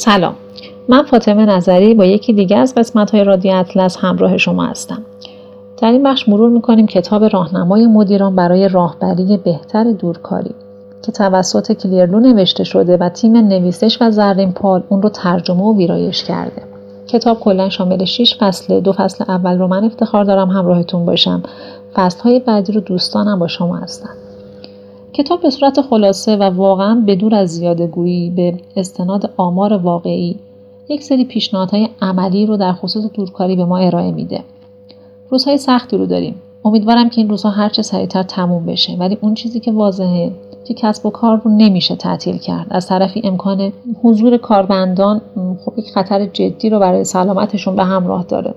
سلام. من فاطمه نظری با یکی دیگه از قسمت های رادیو اطلس همراه شما هستم. در این بخش مرور می‌کنیم کتاب راهنمای مدیران برای راهبری بهتر دورکاری که توسط کلیرلو نوشته شده و تیم نویسش و زرین پال اون رو ترجمه و ویرایش کرده. کتاب کلا شامل 6 فصله. دو فصل اول رو من افتخار دارم. همراهتون باشم. فصل های بعدی رو دوستانم با شما هستن. کتاب به صورت خلاصه و واقعا بدور از زیادگویی به استناد آمار واقعی یک سری پیشنهادهای عملی رو در خصوص دورکاری به ما ارائه میده. روزهای سختی رو داریم. امیدوارم که این روزها هرچه سریعتر تموم بشه ولی اون چیزی که واضحه که کسب و کار رو نمیشه تعطیل کرد از طرفی امکان حضور کارمندان خب یک خطر جدی رو برای سلامتشون به همراه داره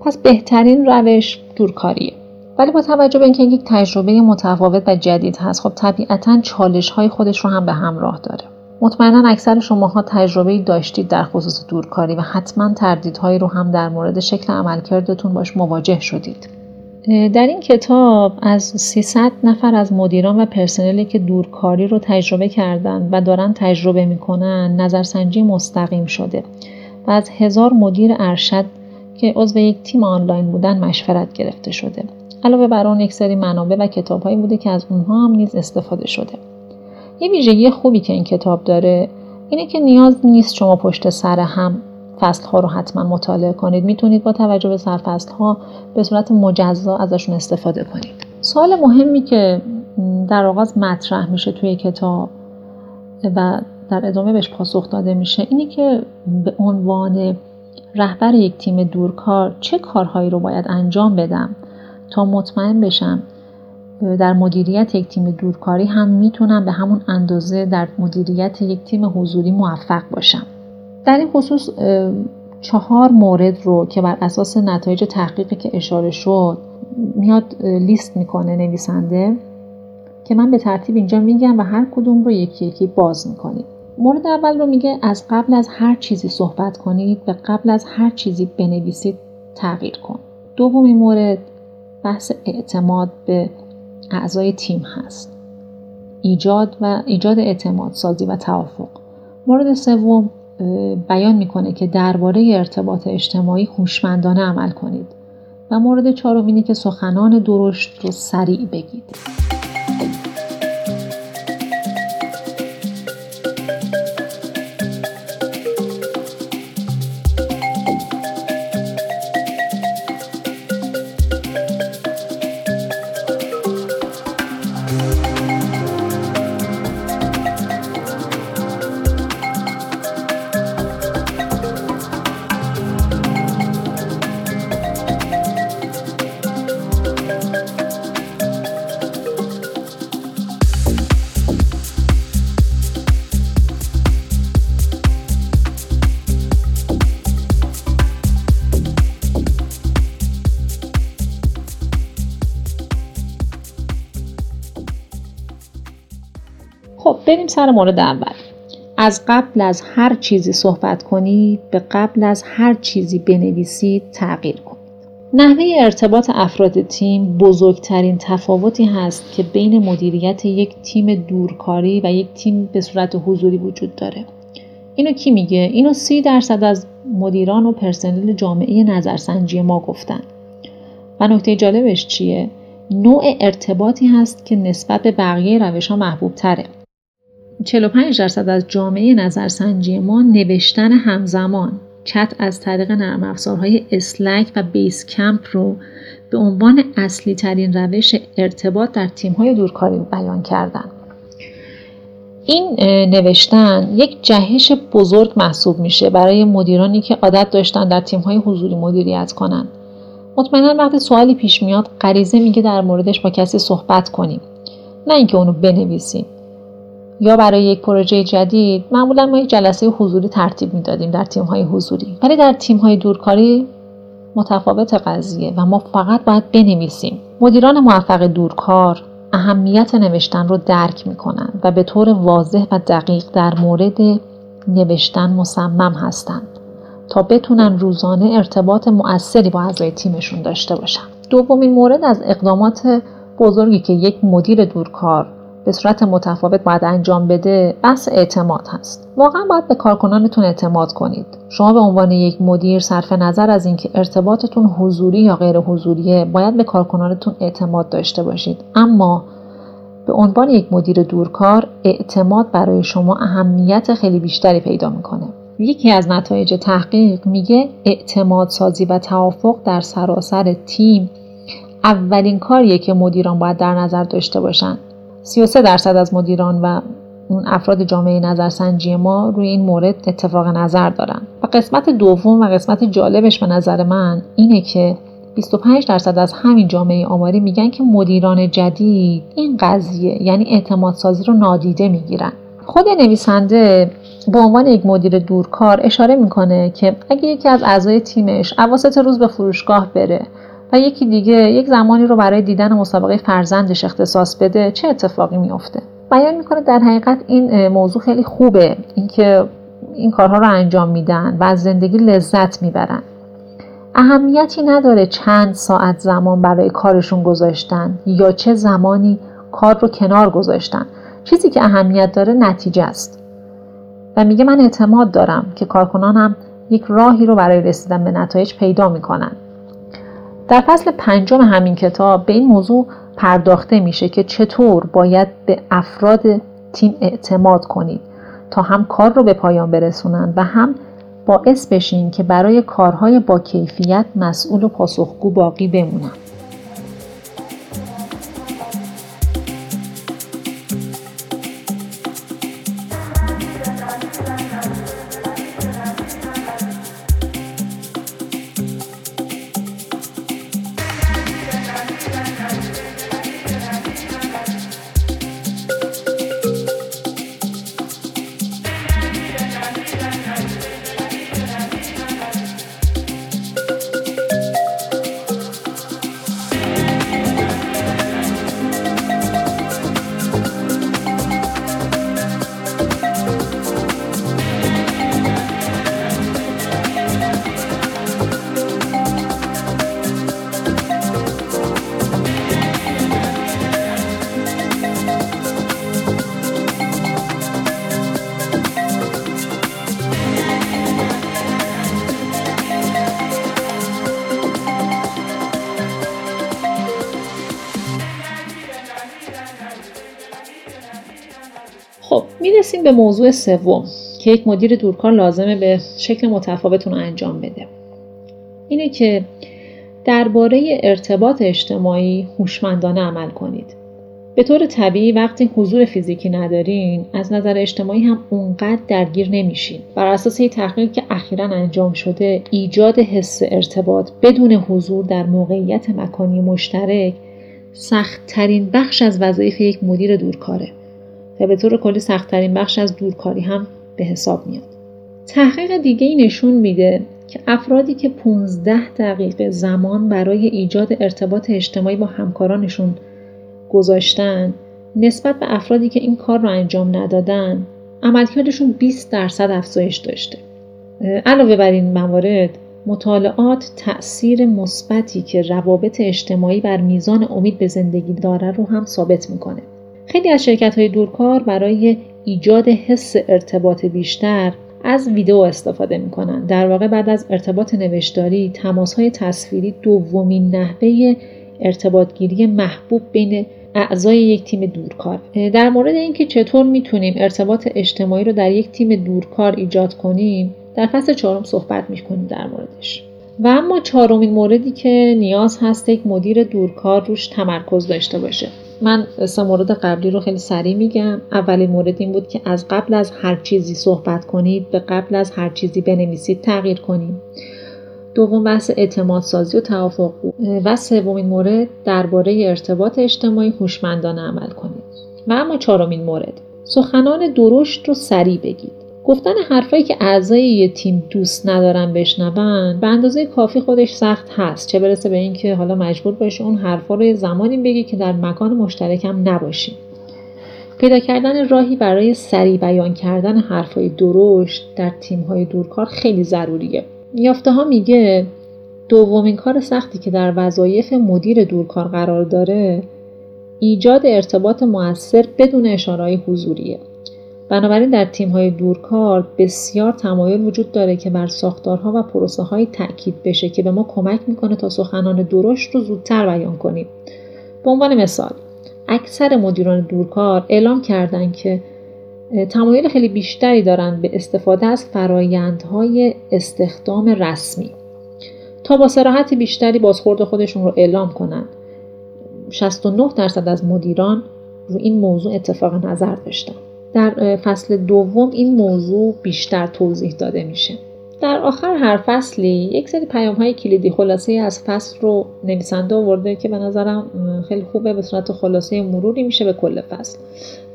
پس بهترین روش دورکاریه ولی با توجه به اینکه یک تجربه متفاوت و جدید هست خب طبیعتا چالش های خودش رو هم به همراه داره. مطمئنا اکثر شماها تجربه داشتید در خصوص دورکاری و حتما تردیدهایی رو هم در مورد شکل عملکردتون باش مواجه شدید. در این کتاب از 300 نفر از مدیران و پرسنلی که دورکاری رو تجربه کردن و دارن تجربه می‌کنن نظرسنجی مستقیم شده و از هزار مدیر ارشد که عضو یک تیم آنلاین بودن مشورت گرفته شده. علاوه بر آن یک سری منابع و کتابهایی بوده که از اونها هم نیز استفاده شده. یه ویژگی خوبی که این کتاب داره اینه که نیاز نیست شما پشت سر هم فصل ها رو حتما مطالعه کنید. می‌تونید با توجه به سرفصل ها به صورت مجزا ازشون استفاده کنید. سوال مهمی که در آغاز مطرح میشه توی کتاب و در ادامه بهش پاسخ داده میشه اینه که به عنوان رهبر یک تیم دورکار چه کارهایی رو باید انجام بدم؟ تا مطمئن بشم در مدیریت یک تیم دورکاری هم می‌تونم به همون اندازه در مدیریت یک تیم حضوری موفق باشم. در این خصوص چهار مورد رو که بر اساس نتایج تحقیقی که اشاره شد میاد لیست می‌کنه نویسنده که من به ترتیب اینجا میگم و هر کدوم رو یکی یکی باز می‌کنید مورد اول رو میگه از قبل از هر چیزی صحبت کنید و قبل از هر چیزی بنویسید تغییر کن. دومین مورد بحث اعتماد به اعضای تیم هست. ایجاد و ایجاد اعتماد سازی و توافق. مورد سوم بیان می‌کنه که درباره ارتباط اجتماعی هوشمندانه عمل کنید. و مورد چهارم اینه که سخنان درشت رو سریع بگید. بریم سر مورد اول. از قبل از هر چیزی صحبت کنید به قبل از هر چیزی بنویسید تغییر کنید. نحوه ارتباط افراد تیم بزرگترین تفاوتی هست که بین مدیریت یک تیم دورکاری و یک تیم به صورت حضوری وجود داره. اینو کی میگه؟ اینو سی درصد از مدیران و پرسنل جامعه نظرسنجی ما گفتن. و نکته جالبش چیه؟ نوع ارتباطی هست که نسبت به بقیه روش ها محبوب تره 45 درصد از جامعه نظرسنجی ما نوشتن همزمان چت از طریق نرم افزارهای اسلک و بیس کمپ رو به عنوان اصلی ترین روش ارتباط در تیم های دورکاری بیان کردن. این نوشتن یک جهش بزرگ محسوب میشه برای مدیرانی که عادت داشتن در تیم های حضوری مدیریت کنند. مطمئنا وقتی سوالی پیش میاد غریزه میگه در موردش با کسی صحبت کنیم نه اینکه اونو بنویسیم یا برای یک پروژه جدید معمولا ما یک جلسه حضوری ترتیب می‌دادیم در تیم های حضوری. ولی در تیم های دورکاری متفاوت قضیه و ما فقط باید بنویسیم. مدیران موفق دورکار اهمیت نوشتن رو درک می‌کنن و به طور واضح و دقیق در مورد نوشتن مصمم هستند تا بتونن روزانه ارتباط مؤثری با اعضای تیمشون داشته باشن. دومین مورد از اقدامات بزرگی که یک مدیر دورکار به صورت متفاوت باید انجام بده بحث اعتماد هست. واقعا باید به کارکنانتون اعتماد کنید. شما به عنوان یک مدیر صرف نظر از اینکه ارتباطتون حضوری یا غیر حضوریه باید به کارکنانتون اعتماد داشته باشید. اما به عنوان یک مدیر دورکار اعتماد برای شما اهمیت خیلی بیشتری پیدا می‌کنه. یکی از نتایج تحقیق میگه اعتماد سازی و توافق در سراسر تیم اولین کاریه که مدیران باید در نظر داشته باشن. 33 درصد از مدیران و اون افراد جامعه نظرسنجی ما روی این مورد اتفاق نظر دارن. و قسمت دوم و قسمت جالبش به نظر من اینه که 25 درصد از همین جامعه آماری میگن که مدیران جدید این قضیه یعنی اعتماد سازی رو نادیده می‌گیرن. خود نویسنده به عنوان یک مدیر دورکار اشاره می‌کنه که اگه یکی از اعضای تیمش اواسط روز به فروشگاه بره و یکی دیگه یک زمانی رو برای دیدن مسابقه فرزندش اختصاص بده چه اتفاقی میافته؟ بیان می‌کنه در حقیقت این موضوع خیلی خوبه. اینکه این کارها رو انجام میدن و از زندگی لذت می‌برن. اهمیتی نداره چند ساعت زمان برای کارشون گذاشتن یا چه زمانی کار رو کنار گذاشتن. چیزی که اهمیت داره نتیجه است. و میگه من اعتماد دارم که کارکنانم یک راهی رو برای رسیدن به نتایج پیدا می‌کنن. در فصل پنجم همین کتاب به این موضوع پرداخته میشه که چطور باید به افراد تیم اعتماد کنید تا هم کار رو به پایان برسونن و هم باعث بشین که برای کارهای با کیفیت مسئول و پاسخگو باقی بمونن. می‌رسیم به موضوع سوم که یک مدیر دورکار لازمه به شکل متفاوت رو انجام بده. اینه که درباره ارتباط اجتماعی هوشمندانه عمل کنید. به طور طبیعی وقتی حضور فیزیکی ندارین از نظر اجتماعی هم اونقدر درگیر نمیشین. بر اساس یک تحقیق که اخیرا انجام شده ایجاد حس ارتباط بدون حضور در موقعیت مکانی مشترک سختترین بخش از وظایف یک مدیر دورکاره. و به طور کلی سختترین بخش از دورکاری هم به حساب میاد. تحقیق دیگه ای نشون میده که افرادی که 15 دقیقه زمان برای ایجاد ارتباط اجتماعی با همکارانشون گذاشتن نسبت به افرادی که این کار رو انجام ندادن عملکردشون 20 درصد افزایش داشته. علاوه بر این موارد مطالعات تأثیر مثبتی که روابط اجتماعی بر میزان امید به زندگی داره رو هم ثابت می‌کنه. خیلی از شرکت های دورکار برای ایجاد حس ارتباط بیشتر از ویدیو استفاده می‌کنن. در واقع بعد از ارتباط نوشتاری تماس های تصویری دومین نحوه ارتباطگیری محبوب بین اعضای یک تیم دورکار. در مورد اینکه چطور می‌تونیم ارتباط اجتماعی رو در یک تیم دورکار ایجاد کنیم در فصل چهارم صحبت می‌کنیم در موردش. و اما چهارمین موردی که نیاز هست یک مدیر دورکار روش تمرکز داشته باشه. من سه مورد قبلی رو خیلی سریع میگم. اولین مورد این بود که از قبل از هر چیزی صحبت کنید به قبل از هر چیزی بنویسید تغییر کنید. دوم بحث اعتماد سازی و توافق بود. و سومین مورد درباره ارتباط اجتماعی هوشمندانه عمل کنید. و اما چهارمین مورد سخنان درشت رو سریع بگید. گفتن حرفایی که اعضای یه تیم دوست ندارن بشنون به اندازه کافی خودش سخت هست. چه برسه به اینکه حالا مجبور باشه اون حرفا رو زمانی بگی که در مکان مشترکم نباشیم پیدا کردن راهی برای سریع بیان کردن حرفای درشت در تیم‌های دورکار خیلی ضروریه. یافته ها میگه دومین کار سختی که در وظایف مدیر دورکار قرار داره ایجاد ارتباط موثر بدون اشارهای حضوریه. بنابراین در تیم‌های دورکار بسیار تمایل وجود داره که بر ساختارها و پروسه های تاکید بشه که به ما کمک می‌کنه تا سخنان درشت رو زودتر بیان کنیم. به عنوان مثال اکثر مدیران دورکار اعلام کردند که تمایل خیلی بیشتری دارند به استفاده از فرایندهای استخدام رسمی. تا با سراحت بیشتری بازخورد خودشون رو اعلام کنند. 69 درصد از مدیران رو این موضوع اتفاق نظر داشتن. در فصل دوم این موضوع بیشتر توضیح داده میشه. در آخر هر فصلی یک سری پیام های کلیدی خلاصه از فصل رو نویسنده آورده که به نظرم خیلی خوبه به صورت خلاصه مروری میشه به کل فصل.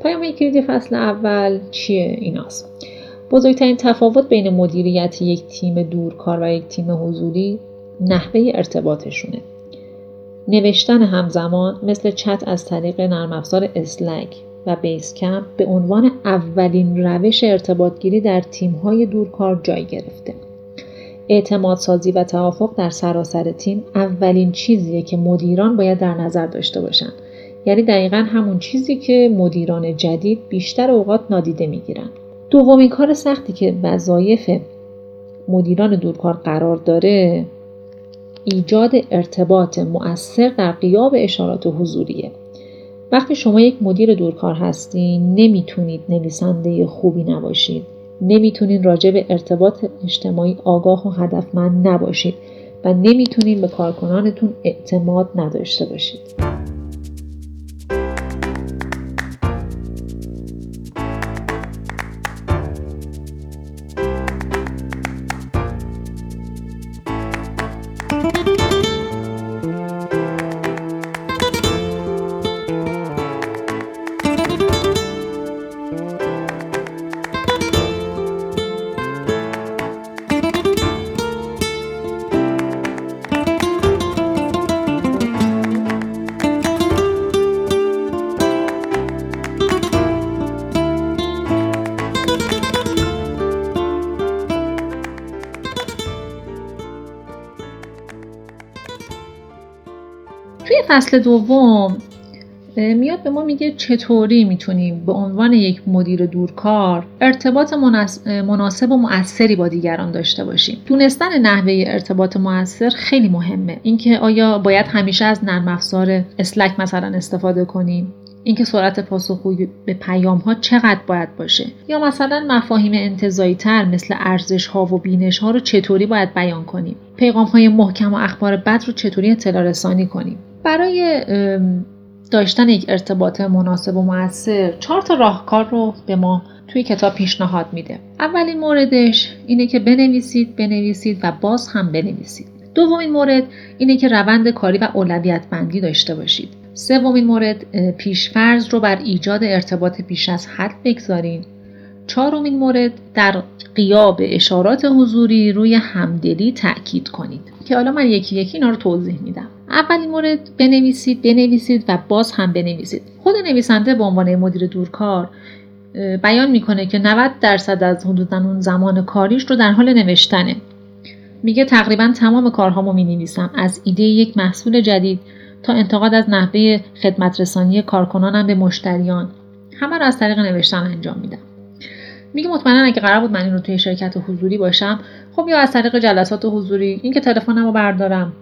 پیام های کلیدی فصل اول چیه؟ ایناست. بزرگترین تفاوت بین مدیریت یک تیم دورکار و یک تیم حضوری نحوه ارتباطشونه. نوشتن همزمان مثل چت از طریق نرم افزار اسلک و بیس کمپ به عنوان اولین روش ارتباطگیری در تیم‌های دورکار جای گرفته. اعتماد سازی و توافق در سراسر تیم اولین چیزیه که مدیران باید در نظر داشته باشند. یعنی دقیقا همون چیزی که مدیران جدید بیشتر اوقات نادیده می‌گیرن. دومین کار سختی که وظایف مدیران دورکار قرار داره ایجاد ارتباط مؤثر در قیاب اشارات حضوریه. وقتی شما یک مدیر دورکار هستین نمی‌تونید نویسنده خوبی نباشید. نمی‌تونید راجع به ارتباط اجتماعی آگاه و هدفمند نباشید و نمی‌تونید به کارکنانتون اعتماد نداشته باشید. فصل دوم میاد به ما میگه چطوری می‌تونیم به عنوان یک مدیر دورکار ارتباط مناسب و مؤثری با دیگران داشته باشیم دونستن نحوه ارتباط مؤثر خیلی مهمه. اینکه آیا باید همیشه از نرم افزار اسلک مثلا استفاده کنیم اینکه سرعت پاسخگویی به پیام ها چقدر باید باشه؟ یا مثلا مفاهیم انتظایی تر مثل ارزش ها و بینش ها رو چطوری باید بیان کنیم پیغام های محکم و اخبار بد رو چطوری اطلاع رسانی کنیم برای داشتن یک ارتباط مناسب و موثر چهار تا راهکار رو به ما توی کتاب پیشنهاد میده. اولین موردش اینه که بنویسید بنویسید و باز هم بنویسید. دومین مورد اینه که روند کاری و اولویت بندی داشته باشید. سومین مورد پیشفرض رو بر ایجاد ارتباط بیش از حد بگذارین. چهارمین مورد در قیاب اشارات حضوری روی همدلی تاکید کنید. که حالا من یکی یکی اینا رو توضیح میدم. اولین مورد بنویسید بنویسید و باز هم بنویسید. خود نویسنده به عنوان مدیر دورکار بیان می‌کنه که 90 درصد از حدودا اون زمان کاریش رو در حال نوشتنه. میگه تقریبا تمام کارهامو می نویسم از ایده یک محصول جدید تا انتقاد از نحوه خدمت رسانی کارکنانم به مشتریان. همه رو از طریق نوشتن انجام میدم. میگه مطمئنا اگه قرار بود من این رو توی شرکت حضوری باشم خب یا از طریق جلسات حضوری اینکه تلفنم رو بردارم.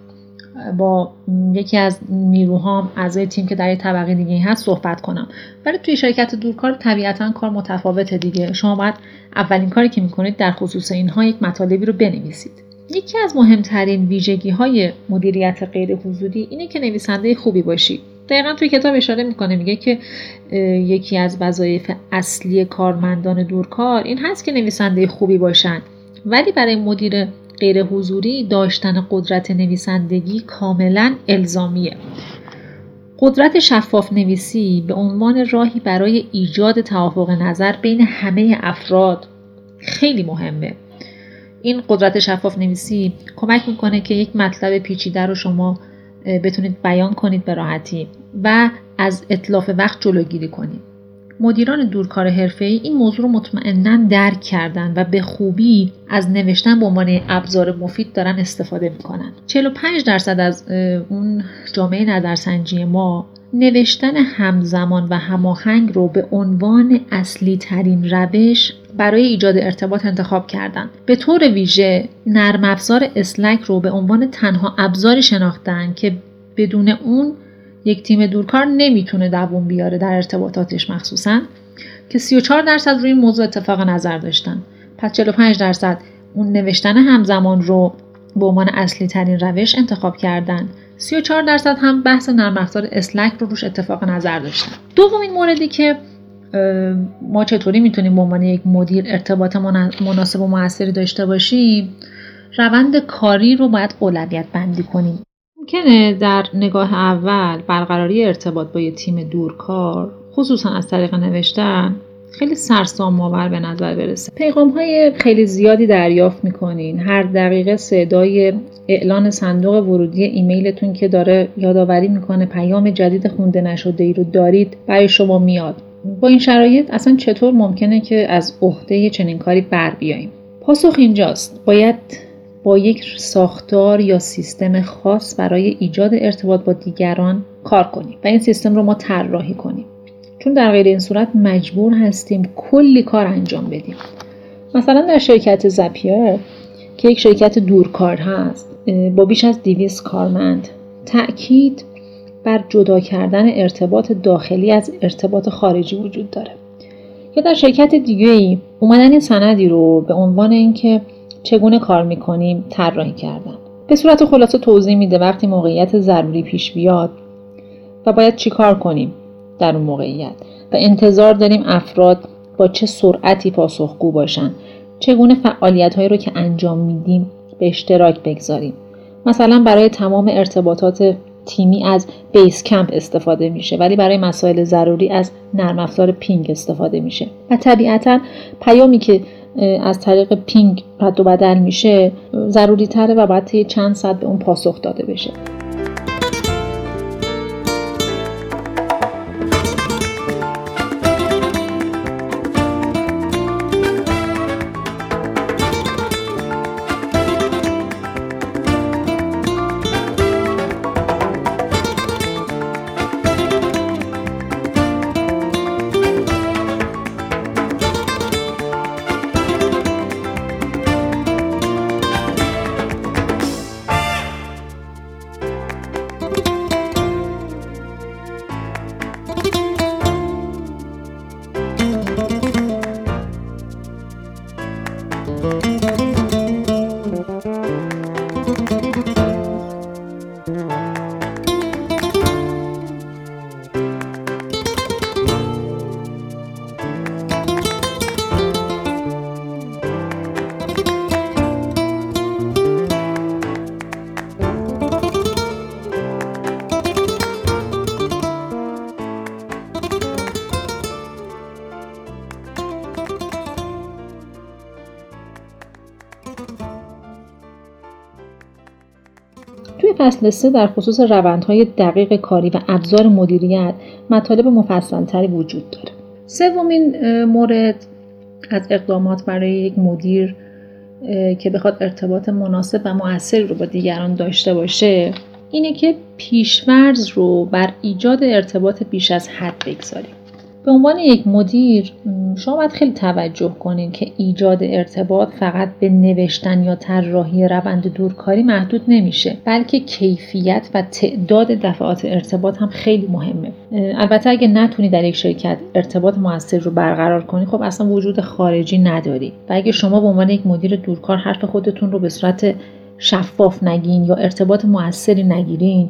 با یکی از نیروهام اعضای تیم که در یه طبقه دیگه هست صحبت کنم. ولی توی شرکت دورکار طبیعتا کار متفاوته دیگه. شما باید اولین کاری که می‌کنید در خصوص اینها یک مطالبی رو بنویسید. یکی از مهمترین ویژگی های مدیریت غیر حضوری اینه که نویسنده خوبی باشید دقیقا توی کتاب اشاره می‌کنه میگه که یکی از وظایف اصلی کارمندان دورکار این هست که نویسنده خوبی باشند ولی برای مدیر غیر حضوری داشتن قدرت نویسندگی کاملا الزامیه. قدرت شفاف نویسی به عنوان راهی برای ایجاد توافق نظر بین همه افراد خیلی مهمه. این قدرت شفاف نویسی کمک می‌کنه که یک مطلب پیچیده رو شما بتونید بیان کنید به راحتی و از اطلاف وقت جلوگیری کنید. مدیران دورکار حرفه‌ای این موضوع رو مطمئنا درک کردن و به خوبی از نوشتن به عنوان ابزار مفید دارن استفاده می‌کنن. 45 درصد از اون جامعه نظرسنجی ما نوشتن همزمان و هماهنگ رو به عنوان اصلی ترین روش برای ایجاد ارتباط انتخاب کردن. به طور ویژه نرم افزار اسلک رو به عنوان تنها ابزاری شناختن که بدون اون یک تیم دورکار نمی‌تونه دووم بیاره در ارتباطاتش مخصوصا که 34 درصد روی این موضوع اتفاق نظر داشتن. پس 45 درصد اون نوشتن همزمان رو به عنوان اصلی ترین روش انتخاب کردن. 34 درصد هم بحث نرم افزار اسلک رو روش اتفاق نظر داشتن. دومین موردی که ما چطوری می‌تونیم به عنوان یک مدیر ارتباط مناسب و موثری داشته باشیم؟ روند کاری رو باید اولویت بندی کنیم. ممکنه در نگاه اول برقراری ارتباط با یه تیم دورکار خصوصا از طریق نوشتن خیلی سرسام آور به نظر برسه. پیغام های خیلی زیادی دریافت می‌کنین. هر دقیقه صدای اعلان صندوق ورودی ایمیلتون که داره یادآوری می‌کنه پیام جدید خونده نشده ای رو دارید برای شما میاد. با این شرایط اصلا چطور ممکنه که از عهده چنین کاری بر بیاییم؟ پاسخ اینجاست. باید با یک ساختار یا سیستم خاص برای ایجاد ارتباط با دیگران کار کنیم و این سیستم رو ما طراحی کنیم. چون در غیر این صورت مجبور هستیم کلی کار انجام بدیم. مثلا در شرکت زپیر که یک شرکت دورکار هست با بیش از 200 کارمند تأکید بر جدا کردن ارتباط داخلی از ارتباط خارجی وجود داره. یا در شرکت دیگه ای اومدن این سندی رو به عنوان اینکه چگونه کار می‌کنیم طراحی کردن. به صورت خلاصه توضیح میده وقتی موقعیت ضروری پیش بیاد و باید چیکار کنیم در اون موقعیت و انتظار داریم افراد با چه سرعتی پاسخگو باشن. چگونه فعالیت هایی رو که انجام میدیم به اشتراک بگذاریم. مثلا برای تمام ارتباطات تیمی از بیس کمپ استفاده میشه ولی برای مسائل ضروری از نرم افزار پینگ استفاده میشه. و طبیعتا پیامی که از طریق پینگ رد و بدل میشه ضروری تره و باید چند ساعت به اون پاسخ داده بشه. فصل سه در خصوص روندهای دقیق کاری و ابزار مدیریت مطالب مفصلتری وجود داره. سومین مورد از اقدامات برای یک مدیر که بخواد ارتباط مناسب و موثری رو با دیگران داشته باشه اینه که پیشورز رو بر ایجاد ارتباط بیش از حد بگذاریم. به عنوان یک مدیر شما باید خیلی توجه کنید که ایجاد ارتباط فقط به نوشتن یا طراحی روند دورکاری محدود نمیشه بلکه کیفیت و تعداد دفعات ارتباط هم خیلی مهمه. البته اگه نتونی در یک شرکت ارتباط موثر رو برقرار کنی خب اصلا وجود خارجی نداری. و اگه شما به عنوان یک مدیر دورکار حرف خودتون رو به صورت شفاف نگین یا ارتباط موثری نگیرین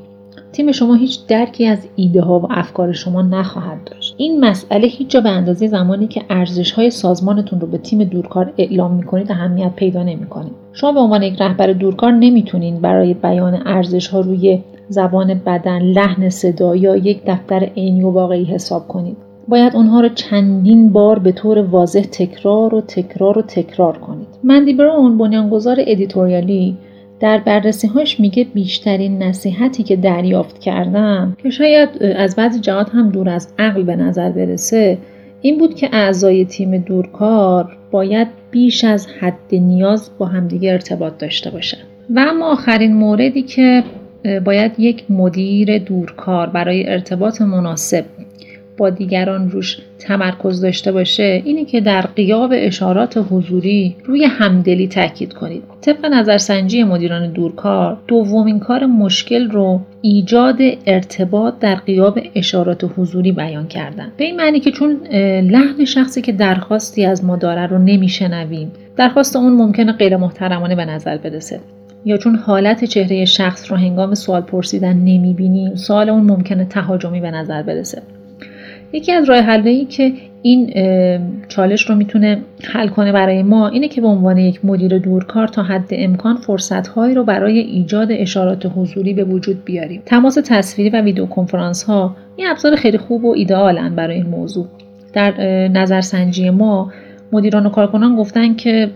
تیم شما هیچ درکی از ایده ها و افکار شما نخواهد داشت این مسئله هیچ جا به اندازه زمانی که ارزش های سازمانتون رو به تیم دورکار اعلام می‌کنید اهمیت پیدا نمی‌کنید شما به عنوان یک رهبر دورکار نمی‌تونین برای بیان ارزش ها روی زبان بدن، لحن صدا یا یک دفتر عینی و واقعی حساب کنید. باید اونها رو چندین بار به طور واضح تکرار و تکرار و تکرار کنید. مندی براون بنیانگذار ادیتوریالی در بررسی هاش میگه بیشترین نصیحتی که دریافت کردم که شاید از بعضی جهات هم دور از عقل به نظر برسه این بود که اعضای تیم دورکار باید بیش از حد نیاز با همدیگه ارتباط داشته باشن. و اما آخرین موردی که باید یک مدیر دورکار برای ارتباط مناسب با دیگران روش تمرکز داشته باشه اینه که در قیاب اشارات حضوری روی همدلی تاکید کنید. طبق نظرسنجی مدیران دورکار دومین کار مشکل رو ایجاد ارتباط در قیاب اشارات حضوری بیان کردن. به این معنی که چون لحن شخصی که درخواستی از ما داره رو نمیشنویم درخواست اون ممکنه غیر محترمانه به نظر برسه. یا چون حالت چهره شخص رو هنگام سوال پرسیدن نمی‌بینیم سوال اون ممکنه تهاجمی به نظر برسه. یکی از راه حلایی که این چالش رو می‌تونه حل کنه برای ما اینه که به عنوان یک مدیر دورکار تا حد امکان فرصتهایی رو برای ایجاد اشارات حضوری به وجود بیاریم. تماس تصویری و ویدیو کنفرانس ها این ابزار خیلی خوب و ایدئالن برای این موضوع. در نظرسنجی ما مدیران و کارکنان گفتن که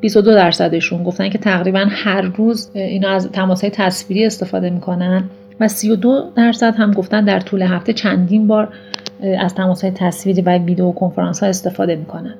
22 درصدشون گفتن که تقریبا هر روز اینا از تماس تصویری استفاده می‌کنن. و 32 درصد هم گفتن در طول هفته چندین بار از تماس های تصویری و ویدیو کنفرانس ها استفاده می‌کنن.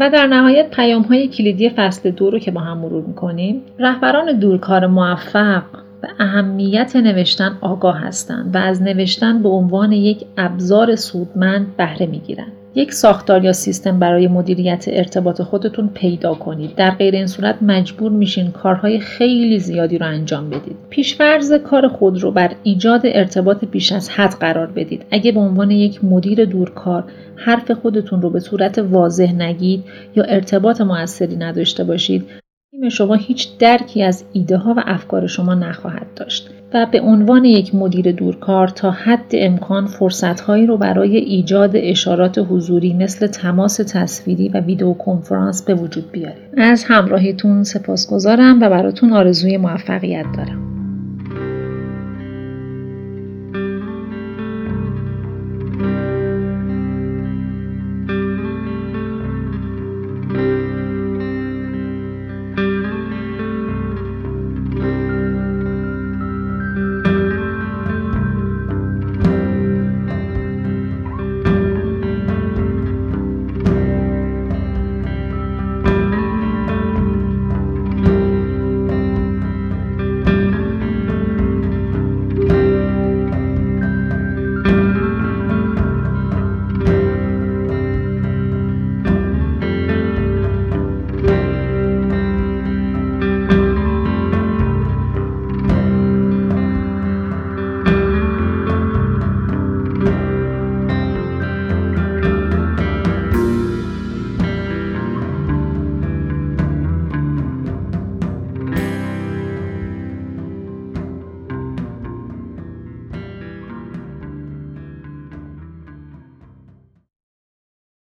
و در نهایت پیام های کلیدی فصل دو رو که با هم مرور می‌کنیم رهبران دورکار موفق به اهمیت نوشتن آگاه هستند و از نوشتن به عنوان یک ابزار سودمند بهره می‌گیرند. یک ساختار یا سیستم برای مدیریت ارتباط خودتون پیدا کنید. در غیر این صورت مجبور میشین کارهای خیلی زیادی رو انجام بدید. پیشفرض کار خود رو بر ایجاد ارتباط بیش از حد قرار بدید. اگه به عنوان یک مدیر دورکار حرف خودتون رو به صورت واضح نگید یا ارتباط موثری نداشته باشید تیم شما هیچ درکی از ایده ها و افکار شما نخواهد داشت و به عنوان یک مدیر دورکار تا حد امکان فرصتهایی رو برای ایجاد اشارات حضوری مثل تماس تصویری و ویدیو کنفرانس به وجود بیارید. از همراهیتون سپاسگزارم و براتون آرزوی موفقیت دارم.